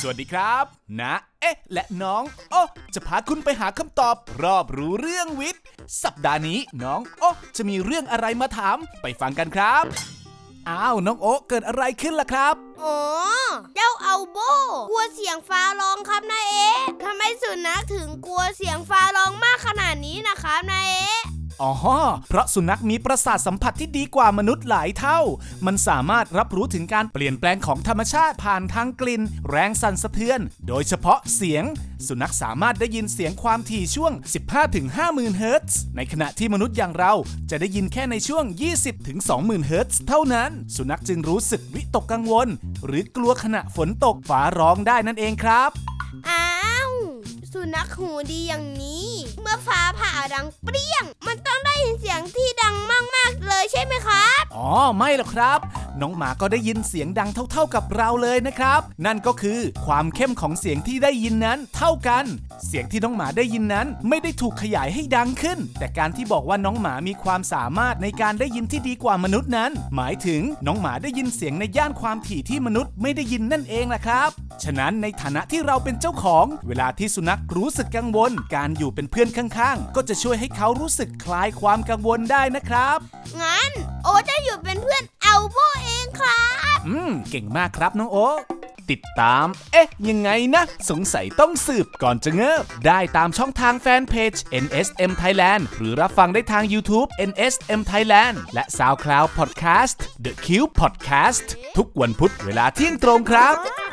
สวัสดีครับ นะ เอ๊ะ และน้องโอ้จะพาคุณไปหาคำตอบ รอบรู้เรื่องวิทย์ สัปดาห์นี้น้องโอ้จะมีเรื่องอะไรมาถาม ไปฟังกันครับ อ้าว น้องโอ๊เกิดอะไรขึ้นล่ะครับ อ๋อ เจ้าเอาโบกลัวเสียงฟ้าร้องครับนายเอ๊ะทำไมสุนัขถึงกลัวเสียงฟ้าร้องมากขนาดนี้นะครับนายเอ๊ะ อ๋อ เพราะสุนัขมีประสาทสัมผัสที่ดีกว่ามนุษย์หลายเท่า มันสามารถรับรู้ถึงการเปลี่ยนแปลงของธรรมชาติผ่านทางกลิ่น แรงสั่นสะเทือน โดยเฉพาะเสียง สุนัขสามารถได้ยินเสียงความถี่ช่วง 15-50,000 เฮิรตซ์ ในขณะที่มนุษย์อย่างเราจะได้ยินแค่ในช่วง 20-20,000 เฮิรตซ์เท่านั้น สุนัขจึงรู้สึกวิตกกังวล หรือกลัวขณะฝนตกฟ้าร้องได้นั่นเองครับอ้า สุนัขหูดีอย่างนี้ เมื่อฟ้าผ่าดังเปรี้ยง มันต้องได้ยินเสียงที่ดังมากๆเลยใช่ไหมครับ อ๋อ ไม่หรอกครับ น้องหมาก็ได้ยินเสียงดังเท่า ๆกับเราเลยนะครับ นั่นก็คือความเข้มของเสียงที่ได้ยินนั้นเท่ากัน เสียงที่น้องหมาได้ยินนั้นไม่ได้ถูกขยายให้ดังขึ้น แต่การที่บอกว่าน้องหมามีความสามารถในการได้ยินที่ดีกว่ามนุษย์นั้น หมายถึงน้องหมาได้ยินเสียงในย่านความถี่ที่มนุษย์ไม่ได้ยินนั่นเองแหละครับ ฉะนั้นในฐานะที่เราเป็นเจ้าของ เวลาที่สุนัขรู้สึกกังวล การอยู่เป็นเพื่อนข้างๆ ก็จะช่วยให้เขารู้สึกคลายความกังวลได้นะครับ งั้น โอจะอยู่เป็นเพื่อนาโบเองครับ อืม เก่งมากครับน้องโอ๊คติดตาม เอ๊ะ ยังไงนะ สงสัยต้องสืบก่อนจะเงิบ ได้ตามช่องทางแฟนเพจ NSM Thailand หรือรับฟังได้ทาง YouTube NSM Thailand และ SoundCloud Podcast The Cube Podcast ทุกวันพุธเวลาเที่ยงตรงครับ